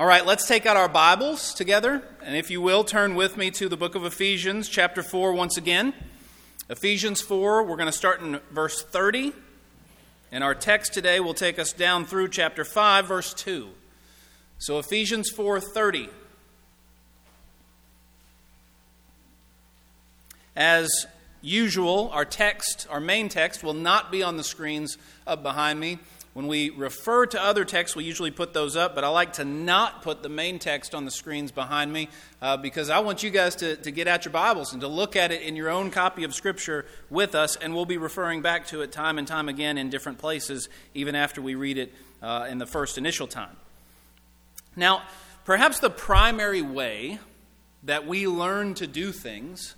All right, let's take out our Bibles together. And if you will, turn with me to the book of Ephesians, chapter 4, once again. Ephesians 4, we're going to start in verse 30. And our text today will take us down through chapter 5, verse 2. So Ephesians 4:30. As usual, our text, our main text, will not be on the screens up behind me. When we refer to other texts, we usually put those up, but I like to not put the main text on the screens behind me uh, because I want you guys to, to get out your Bibles and to look at it in your own copy of Scripture with us, and we'll be referring back to it time and time again in different places, even after we read it uh, in the first initial time. Now, perhaps the primary way that we learn to do things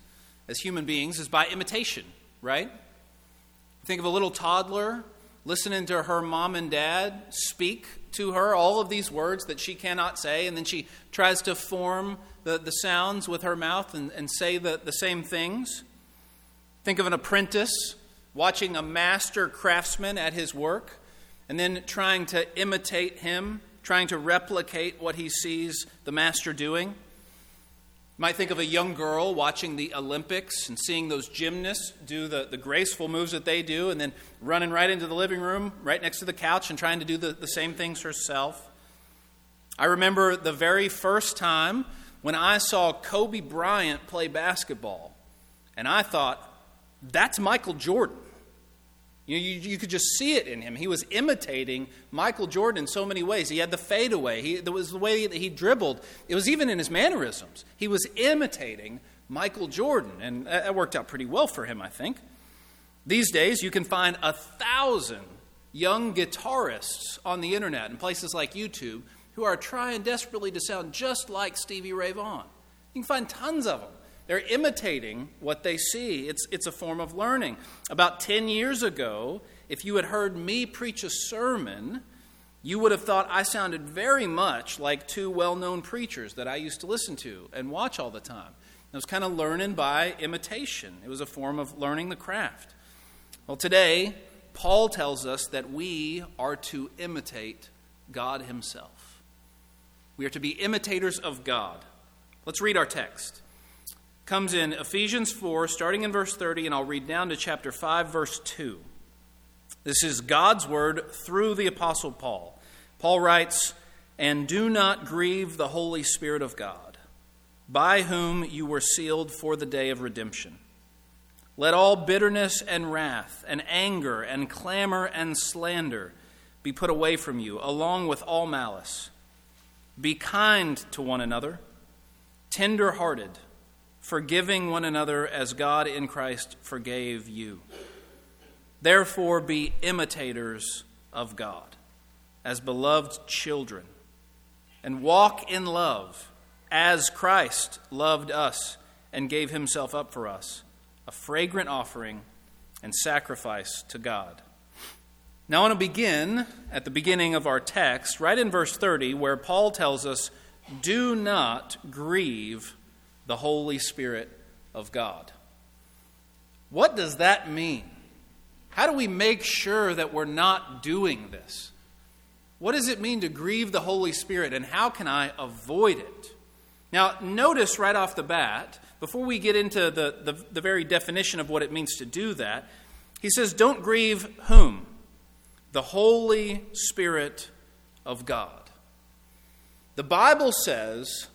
as human beings is by imitation, right? Think of a little toddler listening to her mom and dad speak to her all of these words that she cannot say, and then she tries to form the, the sounds with her mouth and, and say the, the same things. Think of an apprentice watching a master craftsman at his work and then trying to imitate him, trying to replicate what he sees the master doing might think of a young girl watching the Olympics and seeing those gymnasts do the, the graceful moves that they do and then running right into the living room, right next to the couch, and trying to do the, the same things herself. I remember the very first time when I saw Kobe Bryant play basketball, and I thought, that's Michael Jordan. You, you, you, could just see it in him. He was imitating Michael Jordan in so many ways. He had the fadeaway, he, was the way that he dribbled. It was even in his mannerisms. He was imitating Michael Jordan, and that worked out pretty well for him, I think. These days, you can find a thousand young guitarists on the internet and places like YouTube who are trying desperately to sound just like Stevie Ray Vaughan. You can find tons of them. They're imitating what they see. It's, it's a form of learning. About 10 years ago, if you had heard me preach a sermon, you would have thought I sounded very much like two well known preachers that I used to listen to and watch all the time. It was kind of learning by imitation, it was a form of learning the craft. Well, today, Paul tells us that we are to imitate God Himself. We are to be imitators of God. Let's read our text comes in Ephesians 4, starting in verse 30, and I'll read down to chapter 5, verse 2. This is God's word through the Apostle Paul. Paul writes, And do not grieve the Holy Spirit of God, by whom you were sealed for the day of redemption. Let all bitterness and wrath, and anger, and clamor, and slander be put away from you, along with all malice. Be kind to one another, tender hearted forgiving one another as God in Christ forgave you. Therefore, be imitators of God as beloved children, and walk in love as Christ loved us and gave himself up for us, a fragrant offering and sacrifice to God. Now, I want to begin at the beginning of our text, right in verse 30, where Paul tells us, Do not grieve the Holy Spirit of God. What does that mean? How do we make sure that we're not doing this? What does it mean to grieve the Holy Spirit, and how can I avoid it? Now, notice right off the bat, before we get into the, the, the very definition of what it means to do that, he says, Don't grieve whom? The Holy Spirit of God. The Bible says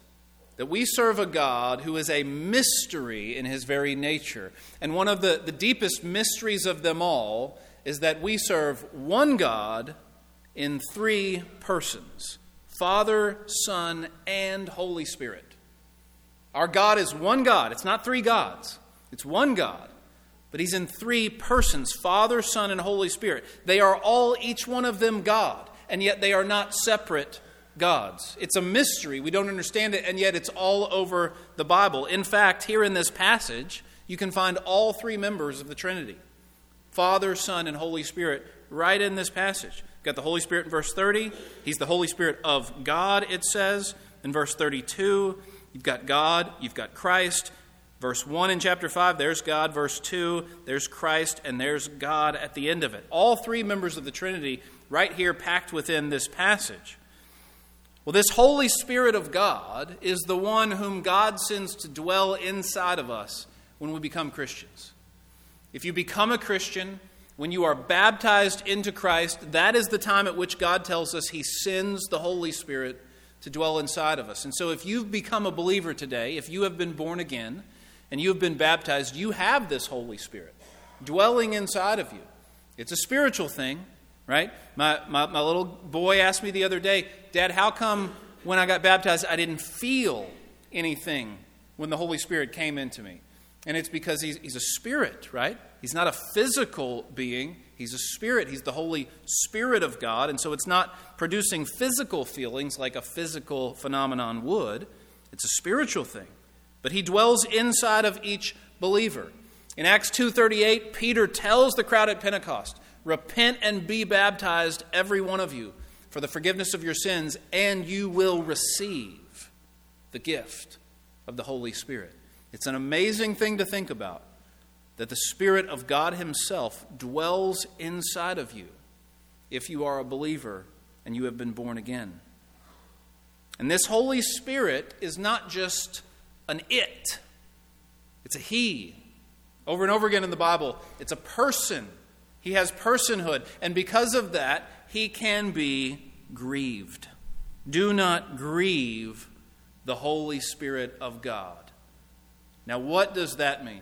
that we serve a God who is a mystery in his very nature. And one of the, the deepest mysteries of them all is that we serve one God in three persons Father, Son, and Holy Spirit. Our God is one God. It's not three gods, it's one God. But he's in three persons Father, Son, and Holy Spirit. They are all, each one of them, God, and yet they are not separate gods. It's a mystery. We don't understand it, and yet it's all over the Bible. In fact, here in this passage, you can find all three members of the Trinity Father, Son, and Holy Spirit right in this passage. You've got the Holy Spirit in verse 30. He's the Holy Spirit of God, it says. In verse 32, you've got God, you've got Christ. Verse 1 in chapter 5, there's God. Verse 2, there's Christ, and there's God at the end of it. All three members of the Trinity right here packed within this passage. Well, this Holy Spirit of God is the one whom God sends to dwell inside of us when we become Christians. If you become a Christian, when you are baptized into Christ, that is the time at which God tells us He sends the Holy Spirit to dwell inside of us. And so, if you've become a believer today, if you have been born again and you have been baptized, you have this Holy Spirit dwelling inside of you. It's a spiritual thing, right? My, my, my little boy asked me the other day, Dad, how come when I got baptized I didn't feel anything when the Holy Spirit came into me? And it's because he's, he's a spirit, right? He's not a physical being. He's a spirit. He's the Holy Spirit of God. And so it's not producing physical feelings like a physical phenomenon would. It's a spiritual thing. But he dwells inside of each believer. In Acts 2:38, Peter tells the crowd at Pentecost, "Repent and be baptized every one of you for the forgiveness of your sins, and you will receive the gift of the Holy Spirit." It's an amazing thing to think about that the Spirit of God Himself dwells inside of you if you are a believer and you have been born again. And this Holy Spirit is not just an it, it's a He. Over and over again in the Bible, it's a person. He has personhood. And because of that, he can be grieved. Do not grieve the Holy Spirit of God. Now, what does that mean?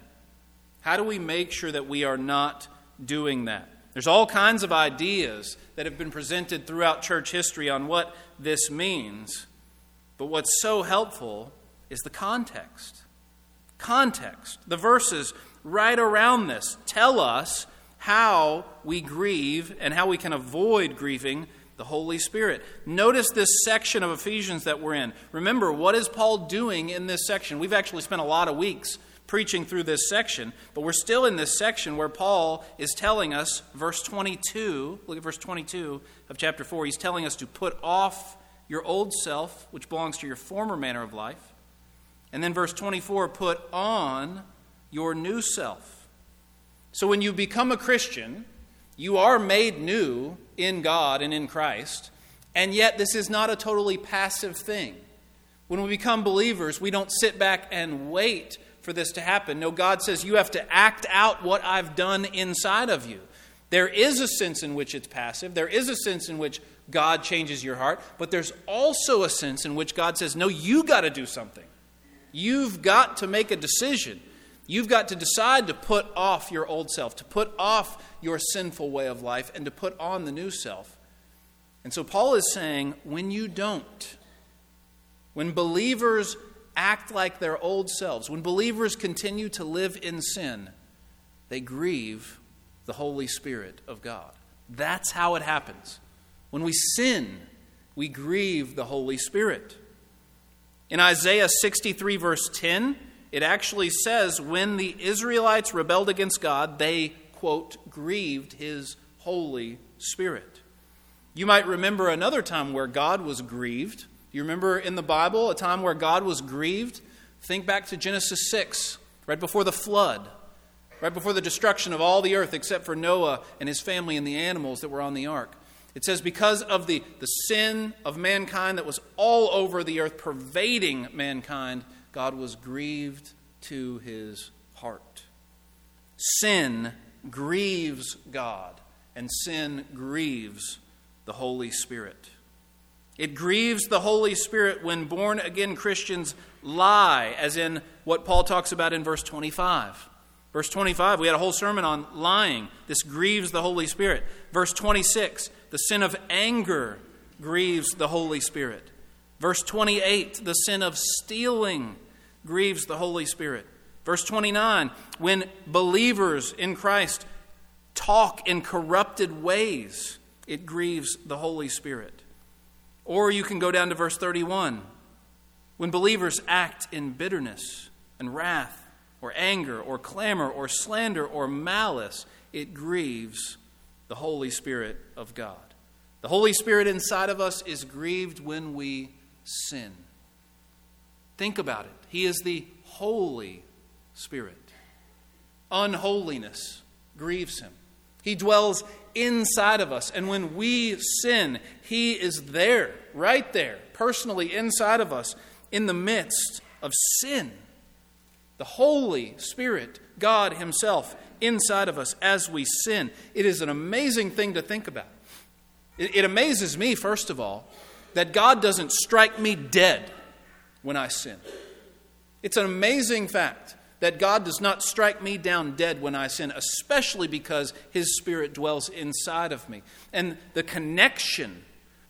How do we make sure that we are not doing that? There's all kinds of ideas that have been presented throughout church history on what this means. But what's so helpful is the context. Context. The verses right around this tell us how we grieve and how we can avoid grieving the Holy Spirit. Notice this section of Ephesians that we're in. Remember, what is Paul doing in this section? We've actually spent a lot of weeks preaching through this section, but we're still in this section where Paul is telling us, verse 22, look at verse 22 of chapter 4, he's telling us to put off your old self, which belongs to your former manner of life. And then verse 24, put on your new self. So when you become a Christian, you are made new in God and in Christ, and yet this is not a totally passive thing. When we become believers, we don't sit back and wait for this to happen. No, God says you have to act out what I've done inside of you. There is a sense in which it's passive, there is a sense in which God changes your heart, but there's also a sense in which God says, No, you got to do something. You've got to make a decision. You've got to decide to put off your old self, to put off your sinful way of life, and to put on the new self. And so Paul is saying when you don't, when believers act like their old selves, when believers continue to live in sin, they grieve the Holy Spirit of God. That's how it happens. When we sin, we grieve the Holy Spirit. In Isaiah 63, verse 10, it actually says when the Israelites rebelled against God, they, quote, grieved his Holy Spirit. You might remember another time where God was grieved. You remember in the Bible a time where God was grieved? Think back to Genesis 6, right before the flood, right before the destruction of all the earth except for Noah and his family and the animals that were on the ark. It says, because of the, the sin of mankind that was all over the earth, pervading mankind, God was grieved to his heart. Sin grieves God, and sin grieves the Holy Spirit. It grieves the Holy Spirit when born again Christians lie, as in what Paul talks about in verse 25. Verse 25, we had a whole sermon on lying. This grieves the Holy Spirit. Verse 26, the sin of anger grieves the Holy Spirit. Verse 28, the sin of stealing grieves the Holy Spirit. Verse 29 when believers in Christ talk in corrupted ways, it grieves the Holy Spirit. Or you can go down to verse 31 when believers act in bitterness and wrath or anger or clamor or slander or malice, it grieves the Holy Spirit of God. The Holy Spirit inside of us is grieved when we sin. Think about it. He is the Holy Spirit. Unholiness grieves him. He dwells inside of us. And when we sin, He is there, right there, personally inside of us in the midst of sin. The Holy Spirit, God Himself, inside of us as we sin. It is an amazing thing to think about. It, amazes me, first of all, that God doesn't strike me dead when I sin. It's an amazing fact that God does not strike me down dead when I sin, especially because His Spirit dwells inside of me. And the connection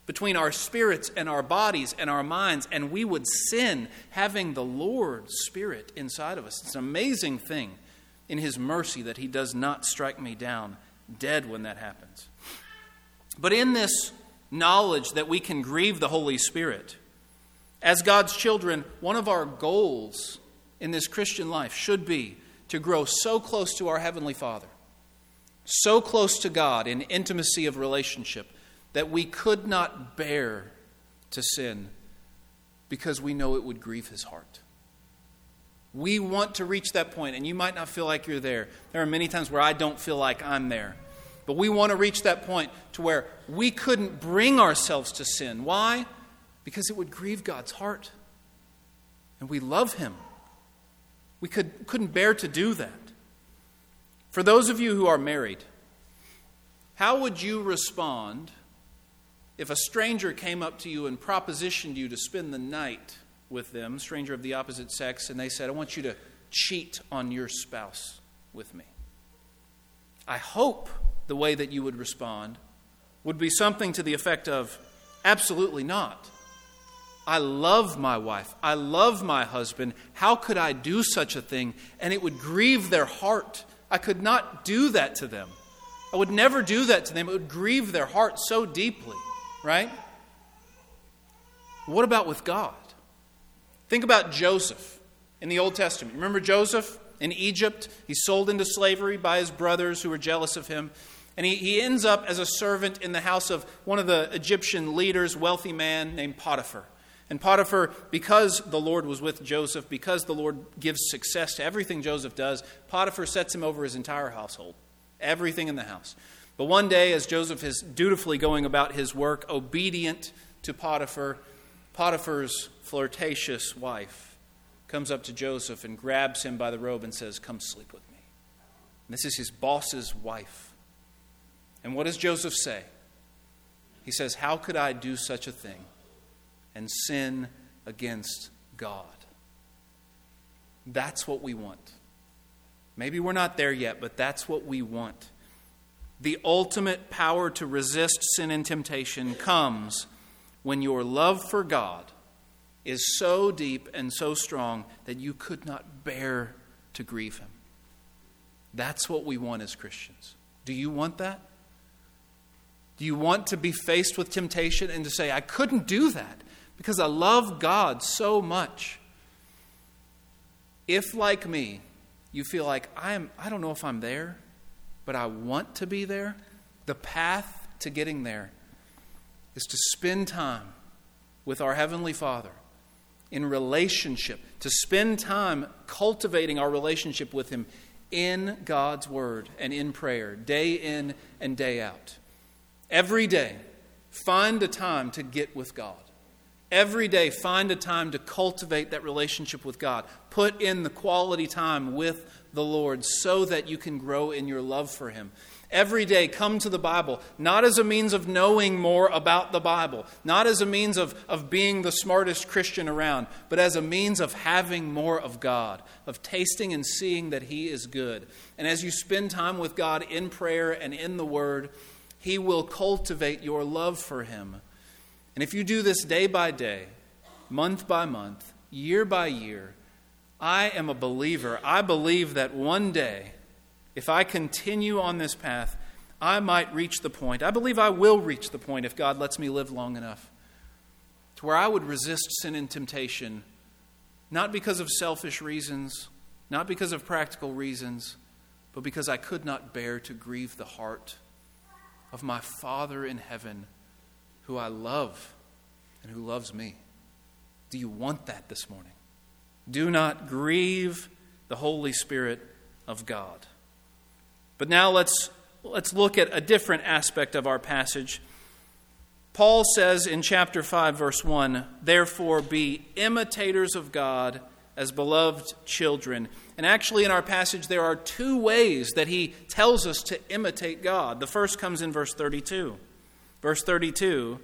between our spirits and our bodies and our minds, and we would sin having the Lord's Spirit inside of us. It's an amazing thing in His mercy that He does not strike me down dead when that happens. But in this knowledge that we can grieve the Holy Spirit, as God's children, one of our goals in this Christian life should be to grow so close to our Heavenly Father, so close to God in intimacy of relationship, that we could not bear to sin because we know it would grieve His heart. We want to reach that point, and you might not feel like you're there. There are many times where I don't feel like I'm there. But we want to reach that point to where we couldn't bring ourselves to sin. Why? Because it would grieve God's heart. And we love Him. We could, couldn't bear to do that. For those of you who are married, how would you respond if a stranger came up to you and propositioned you to spend the night with them, stranger of the opposite sex, and they said, I want you to cheat on your spouse with me? I hope the way that you would respond would be something to the effect of, Absolutely not. I love my wife. I love my husband. How could I do such a thing? And it would grieve their heart. I could not do that to them. I would never do that to them. It would grieve their heart so deeply, right? What about with God? Think about Joseph in the Old Testament. Remember Joseph in Egypt? He's sold into slavery by his brothers who were jealous of him. And he, he ends up as a servant in the house of one of the Egyptian leaders, wealthy man named Potiphar. And Potiphar, because the Lord was with Joseph, because the Lord gives success to everything Joseph does, Potiphar sets him over his entire household, everything in the house. But one day, as Joseph is dutifully going about his work, obedient to Potiphar, Potiphar's flirtatious wife comes up to Joseph and grabs him by the robe and says, Come sleep with me. And this is his boss's wife. And what does Joseph say? He says, How could I do such a thing? And sin against God. That's what we want. Maybe we're not there yet, but that's what we want. The ultimate power to resist sin and temptation comes when your love for God is so deep and so strong that you could not bear to grieve Him. That's what we want as Christians. Do you want that? Do you want to be faced with temptation and to say, I couldn't do that? Because I love God so much. If, like me, you feel like I'm, I don't know if I'm there, but I want to be there, the path to getting there is to spend time with our Heavenly Father in relationship, to spend time cultivating our relationship with Him in God's Word and in prayer, day in and day out. Every day, find a time to get with God. Every day, find a time to cultivate that relationship with God. Put in the quality time with the Lord so that you can grow in your love for Him. Every day, come to the Bible, not as a means of knowing more about the Bible, not as a means of, of being the smartest Christian around, but as a means of having more of God, of tasting and seeing that He is good. And as you spend time with God in prayer and in the Word, He will cultivate your love for Him and if you do this day by day, month by month, year by year, I am a believer. I believe that one day, if I continue on this path, I might reach the point. I believe I will reach the point if God lets me live long enough to where I would resist sin and temptation, not because of selfish reasons, not because of practical reasons, but because I could not bear to grieve the heart of my Father in heaven who I love and who loves me. Do you want that this morning? Do not grieve the Holy Spirit of God. But now let's, let's look at a different aspect of our passage. Paul says in chapter 5, verse 1 Therefore be imitators of God as beloved children. And actually, in our passage, there are two ways that he tells us to imitate God. The first comes in verse 32. Verse 32,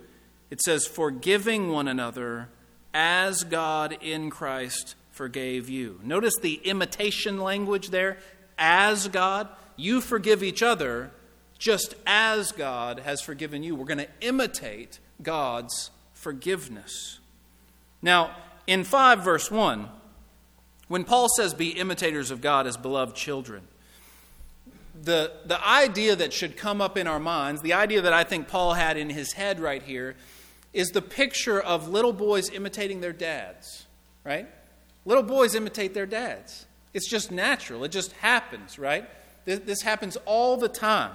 it says, Forgiving one another as God in Christ forgave you. Notice the imitation language there. As God, you forgive each other just as God has forgiven you. We're going to imitate God's forgiveness. Now, in 5 verse 1, when Paul says, Be imitators of God as beloved children, the, the idea that should come up in our minds, the idea that I think Paul had in his head right here, is the picture of little boys imitating their dads, right? Little boys imitate their dads. It's just natural, it just happens, right? This, this happens all the time.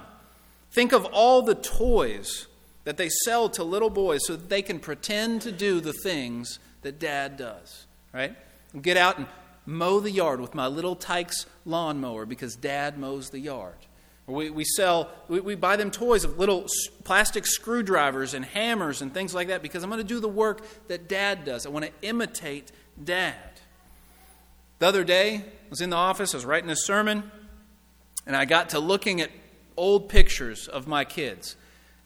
Think of all the toys that they sell to little boys so that they can pretend to do the things that dad does, right? Get out and mow the yard with my little Tikes lawnmower because dad mows the yard. Or we, we sell, we, we buy them toys of little plastic screwdrivers and hammers and things like that because I'm going to do the work that dad does. I want to imitate dad. The other day, I was in the office, I was writing a sermon, and I got to looking at old pictures of my kids.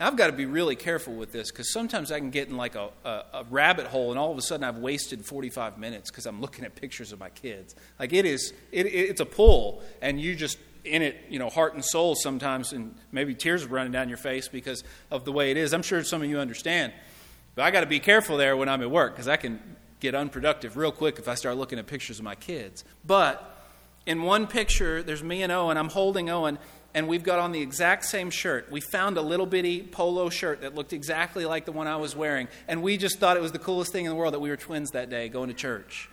I've got to be really careful with this because sometimes I can get in like a, a, a, rabbit hole and all of a sudden I've wasted 45 minutes because I'm looking at pictures of my kids. Like it is, it, it's a pull, and you just in it, you know, heart and soul sometimes, and maybe tears are running down your face because of the way it is. I'm sure some of you understand. But I got to be careful there when I'm at work because I can get unproductive real quick if I start looking at pictures of my kids. But in one picture, there's me and Owen. I'm holding Owen, and we've got on the exact same shirt. We found a little bitty polo shirt that looked exactly like the one I was wearing, and we just thought it was the coolest thing in the world that we were twins that day going to church.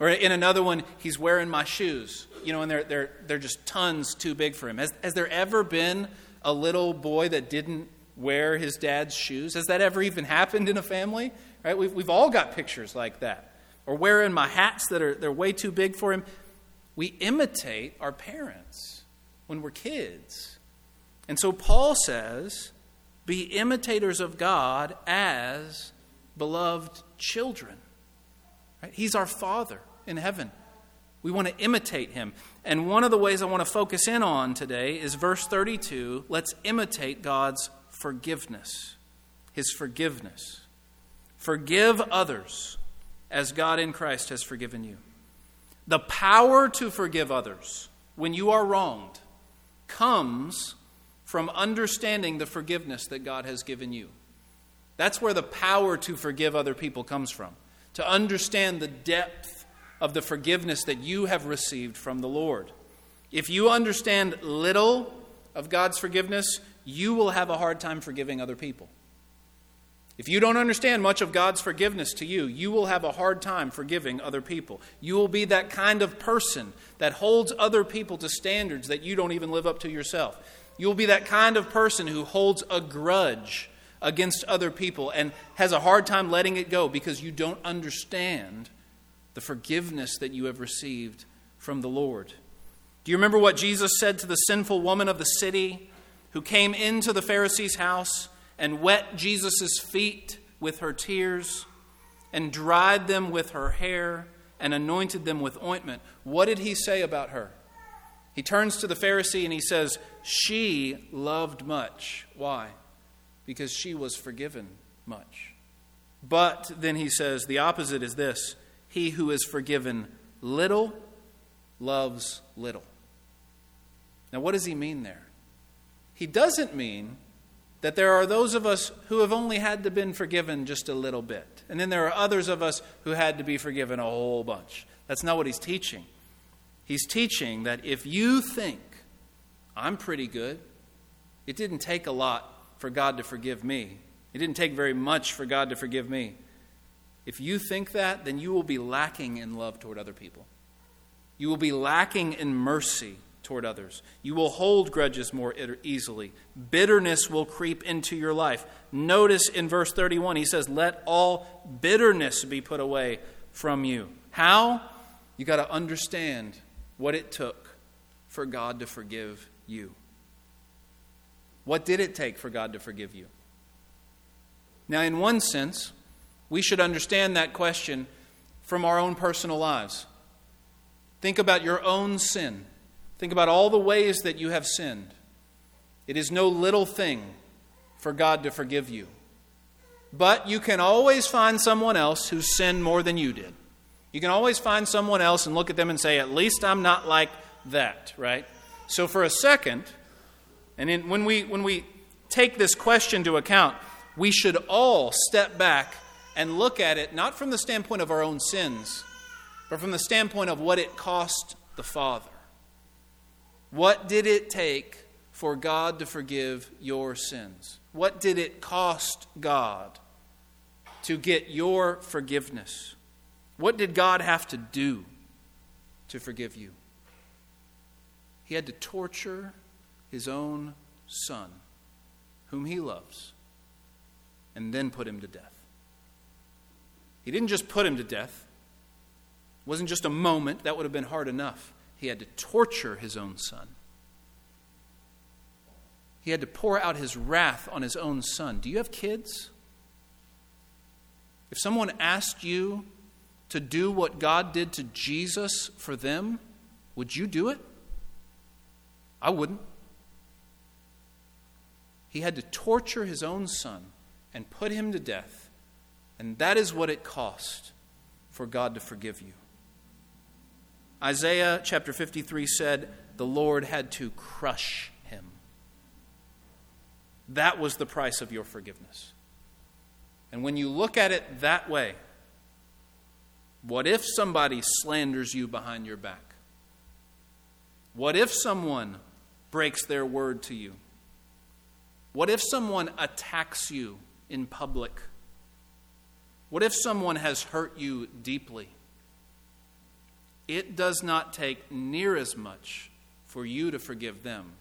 Or in another one, he's wearing my shoes, you know, and they're, they're, they're just tons too big for him. Has, has there ever been a little boy that didn't wear his dad's shoes? Has that ever even happened in a family? Right? We've, we've all got pictures like that. Or wearing my hats that are they're way too big for him. We imitate our parents when we're kids. And so Paul says, be imitators of God as beloved children. Right? He's our Father in heaven. We want to imitate him. And one of the ways I want to focus in on today is verse 32. Let's imitate God's forgiveness. His forgiveness. Forgive others as God in Christ has forgiven you. The power to forgive others when you are wronged comes from understanding the forgiveness that God has given you. That's where the power to forgive other people comes from. To understand the depth of the forgiveness that you have received from the Lord. If you understand little of God's forgiveness, you will have a hard time forgiving other people. If you don't understand much of God's forgiveness to you, you will have a hard time forgiving other people. You will be that kind of person that holds other people to standards that you don't even live up to yourself. You will be that kind of person who holds a grudge against other people and has a hard time letting it go because you don't understand the forgiveness that you have received from the Lord. Do you remember what Jesus said to the sinful woman of the city who came into the Pharisee's house? And wet Jesus' feet with her tears and dried them with her hair and anointed them with ointment. What did he say about her? He turns to the Pharisee and he says, She loved much. Why? Because she was forgiven much. But then he says, the opposite is this He who is forgiven little loves little. Now, what does he mean there? He doesn't mean that there are those of us who have only had to been forgiven just a little bit. And then there are others of us who had to be forgiven a whole bunch. That's not what he's teaching. He's teaching that if you think, I'm pretty good, it didn't take a lot for God to forgive me. It didn't take very much for God to forgive me. If you think that, then you will be lacking in love toward other people. You will be lacking in mercy toward others. You will hold grudges more easily. Bitterness will creep into your life. Notice in verse 31, he says, Let all bitterness be put away from you. How? You got to understand what it took for God to forgive you. What did it take for God to forgive you? Now, in one sense, we should understand that question from our own personal lives. Think about your own sin. Think about all the ways that you have sinned. It is no little thing for God to forgive you. But you can always find someone else who sinned more than you did. You can always find someone else and look at them and say, at least I'm not like that, right? So for a second, and in, when, we, when we take this question to account, we should all step back and look at it not from the standpoint of our own sins, but from the standpoint of what it cost the Father. What did it take for God to forgive your sins? What did it cost God to get your forgiveness? What did God have to do to forgive you? He had to torture his own son, whom he loves, and then put him to death. He didn't just put him to death. It wasn't just a moment, that would have been hard enough. He had to torture his own son. He had to pour out his wrath on his own son. Do you have kids? If someone asked you to do what God did to Jesus for them, would you do it? I wouldn't. He had to torture his own son and put him to death. And that is what it cost for God to forgive you. Isaiah chapter 53 said, The Lord had to crush him. That was the price of your forgiveness. And when you look at it that way, what if somebody slanders you behind your back? What if someone breaks their word to you? What if someone attacks you in public? What if someone has hurt you deeply? It does not take near as much for you to forgive them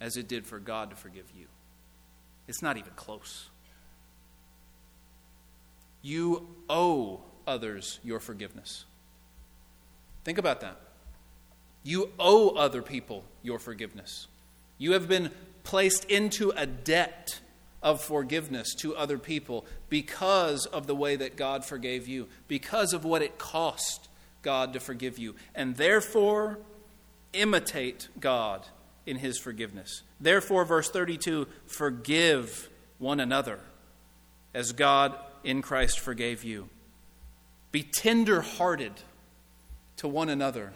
as it did for God to forgive you. It's not even close. You owe others your forgiveness. Think about that. You owe other people your forgiveness. You have been placed into a debt of forgiveness to other people because of the way that God forgave you, because of what it cost God to forgive you. And therefore, imitate God in his forgiveness. Therefore, verse 32 forgive one another as God in Christ forgave you. Be tender hearted to one another.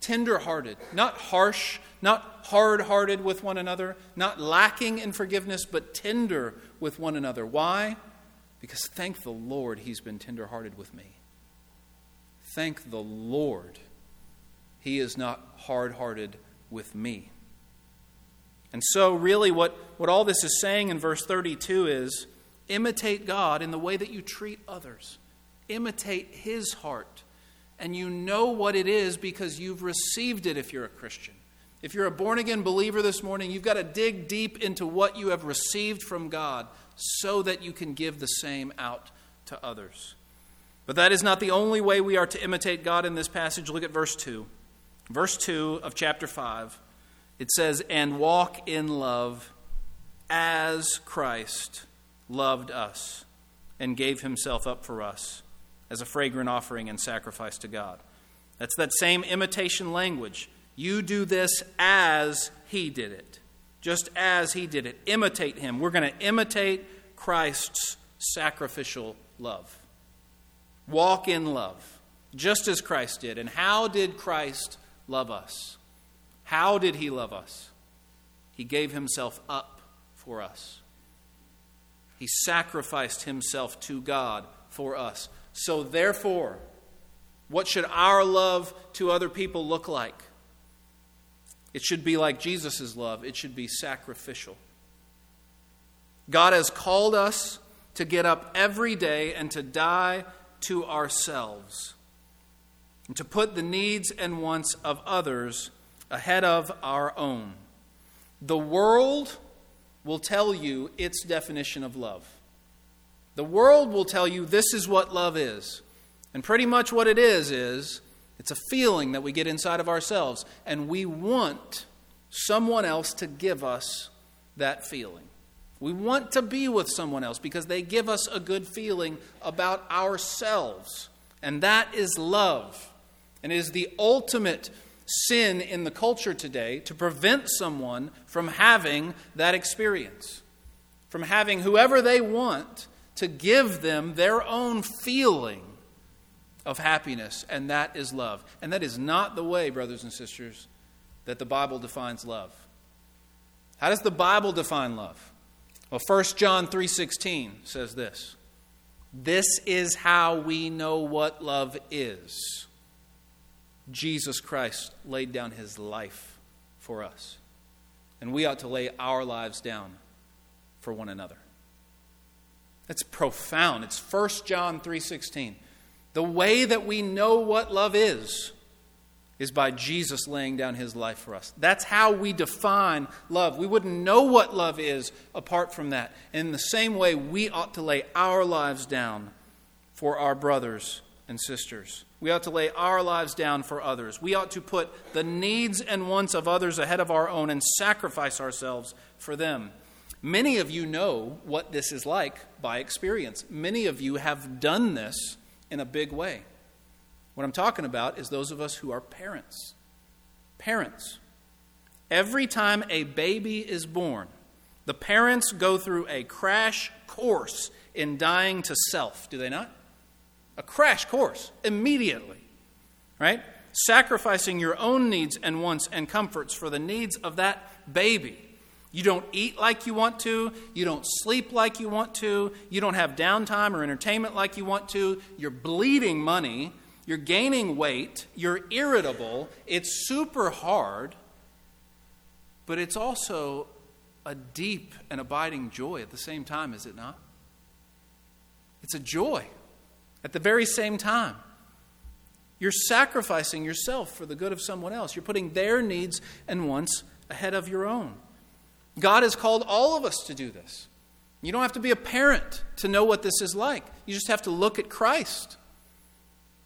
Tender hearted, not harsh, not hard hearted with one another, not lacking in forgiveness, but tender with one another. Why? Because thank the Lord, He's been tender hearted with me. Thank the Lord, He is not hard hearted with me. And so, really, what, what all this is saying in verse 32 is imitate God in the way that you treat others imitate his heart. And you know what it is because you've received it if you're a Christian. If you're a born again believer this morning, you've got to dig deep into what you have received from God so that you can give the same out to others. But that is not the only way we are to imitate God in this passage. Look at verse 2. Verse 2 of chapter 5. It says, And walk in love as Christ loved us and gave himself up for us as a fragrant offering and sacrifice to God. That's that same imitation language. You do this as he did it, just as he did it. Imitate him. We're going to imitate Christ's sacrificial love. Walk in love, just as Christ did. And how did Christ love us? How did he love us? He gave himself up for us. He sacrificed himself to God for us. So, therefore, what should our love to other people look like? It should be like Jesus' love, it should be sacrificial. God has called us to get up every day and to die to ourselves, and to put the needs and wants of others ahead of our own. The world will tell you its definition of love. The world will tell you this is what love is. And pretty much what it is, is it's a feeling that we get inside of ourselves, and we want someone else to give us that feeling. We want to be with someone else because they give us a good feeling about ourselves. And that is love. And it is the ultimate sin in the culture today to prevent someone from having that experience, from having whoever they want to give them their own feeling of happiness, and that is love. And that is not the way, brothers and sisters, that the Bible defines love. How does the Bible define love? Well, 1 John 3:16 says this. This is how we know what love is. Jesus Christ laid down his life for us. And we ought to lay our lives down for one another. That's profound. It's 1 John 3:16. The way that we know what love is is by Jesus laying down his life for us. That's how we define love. We wouldn't know what love is apart from that. in the same way, we ought to lay our lives down for our brothers and sisters. We ought to lay our lives down for others. We ought to put the needs and wants of others ahead of our own and sacrifice ourselves for them. Many of you know what this is like by experience. Many of you have done this in a big way. What I'm talking about is those of us who are parents. Parents. Every time a baby is born, the parents go through a crash course in dying to self, do they not? A crash course immediately, right? Sacrificing your own needs and wants and comforts for the needs of that baby. You don't eat like you want to. You don't sleep like you want to. You don't have downtime or entertainment like you want to. You're bleeding money you're gaining weight, you're irritable, it's super hard, but it's also a deep and abiding joy at the same time, is it not? It's a joy at the very same time. You're sacrificing yourself for the good of someone else. You're putting their needs and wants ahead of your own. God has called all of us to do this. You don't have to be a parent to know what this is like. You just have to look at Christ.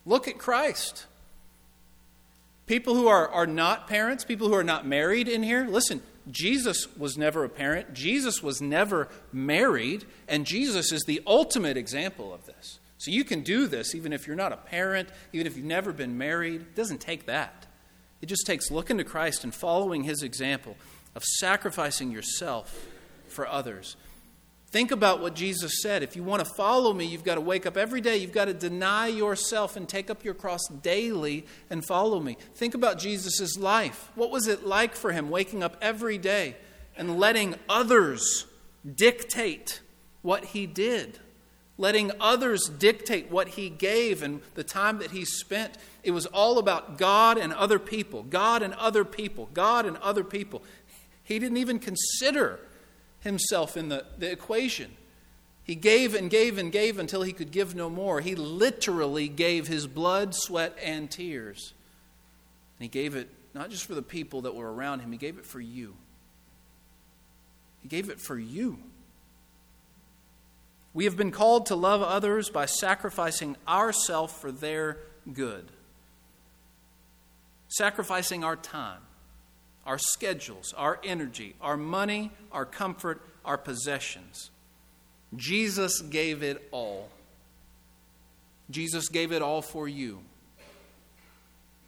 Look at Christ. People who are, are not parents, people who are not married in here, listen, Jesus was never a parent. Jesus was never married. And Jesus is the ultimate example of this. So you can do this even if you're not a parent, even if you've never been married. It doesn't take that. It just takes looking to Christ and following his example of sacrificing yourself for others. Think about what Jesus said. If you want to follow me, you've got to wake up every day. You've got to deny yourself and take up your cross daily and follow me. Think about Jesus' life. What was it like for him waking up every day and letting others dictate what he did? Letting others dictate what he gave and the time that he spent. It was all about God and other people. God and other people. God and other people. He didn't even consider himself in the, the equation. He gave and gave and gave until he could give no more. He literally gave his blood, sweat, and tears. And he gave it not just for the people that were around him, he gave it for you. He gave it for you. We have been called to love others by sacrificing ourselves for their good, sacrificing our time, our schedules, our energy, our money, our comfort, our possessions. Jesus gave it all. Jesus gave it all for you.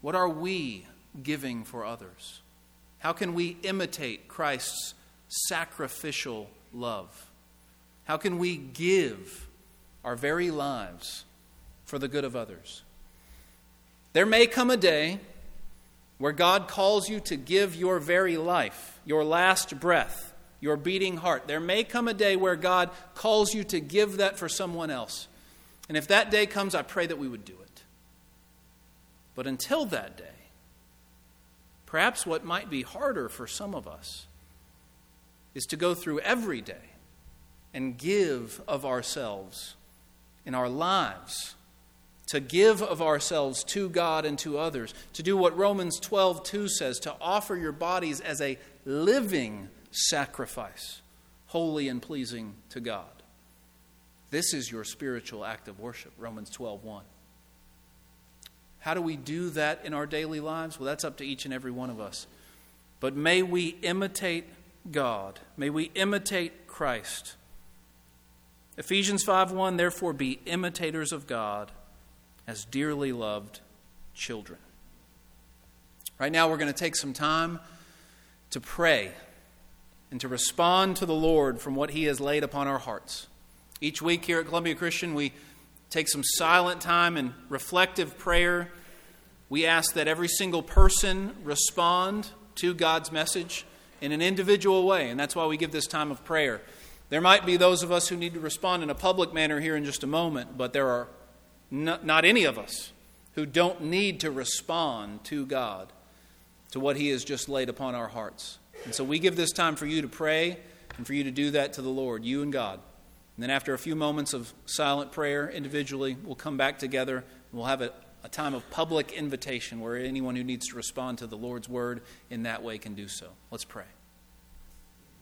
What are we giving for others? How can we imitate Christ's sacrificial love? How can we give our very lives for the good of others? There may come a day where God calls you to give your very life, your last breath, your beating heart. There may come a day where God calls you to give that for someone else. And if that day comes, I pray that we would do it. But until that day, perhaps what might be harder for some of us is to go through every day and give of ourselves in our lives to give of ourselves to God and to others, to do what Romans 12 2 says, to offer your bodies as a living sacrifice, holy and pleasing to God. This is your spiritual act of worship, Romans 12 1. How do we do that in our daily lives? Well, that's up to each and every one of us. But may we imitate God. May we imitate Christ. Ephesians 5:1 Therefore be imitators of God as dearly loved children. Right now we're going to take some time to pray and to respond to the Lord from what he has laid upon our hearts. Each week here at Columbia Christian we take some silent time and reflective prayer. We ask that every single person respond to God's message in an individual way, and that's why we give this time of prayer. There might be those of us who need to respond in a public manner here in just a moment, but there are not, not any of us who don't need to respond to God, to what He has just laid upon our hearts. And so we give this time for you to pray and for you to do that to the Lord, you and God. And then after a few moments of silent prayer individually, we'll come back together and we'll have a, a time of public invitation where anyone who needs to respond to the Lord's word in that way can do so. Let's pray.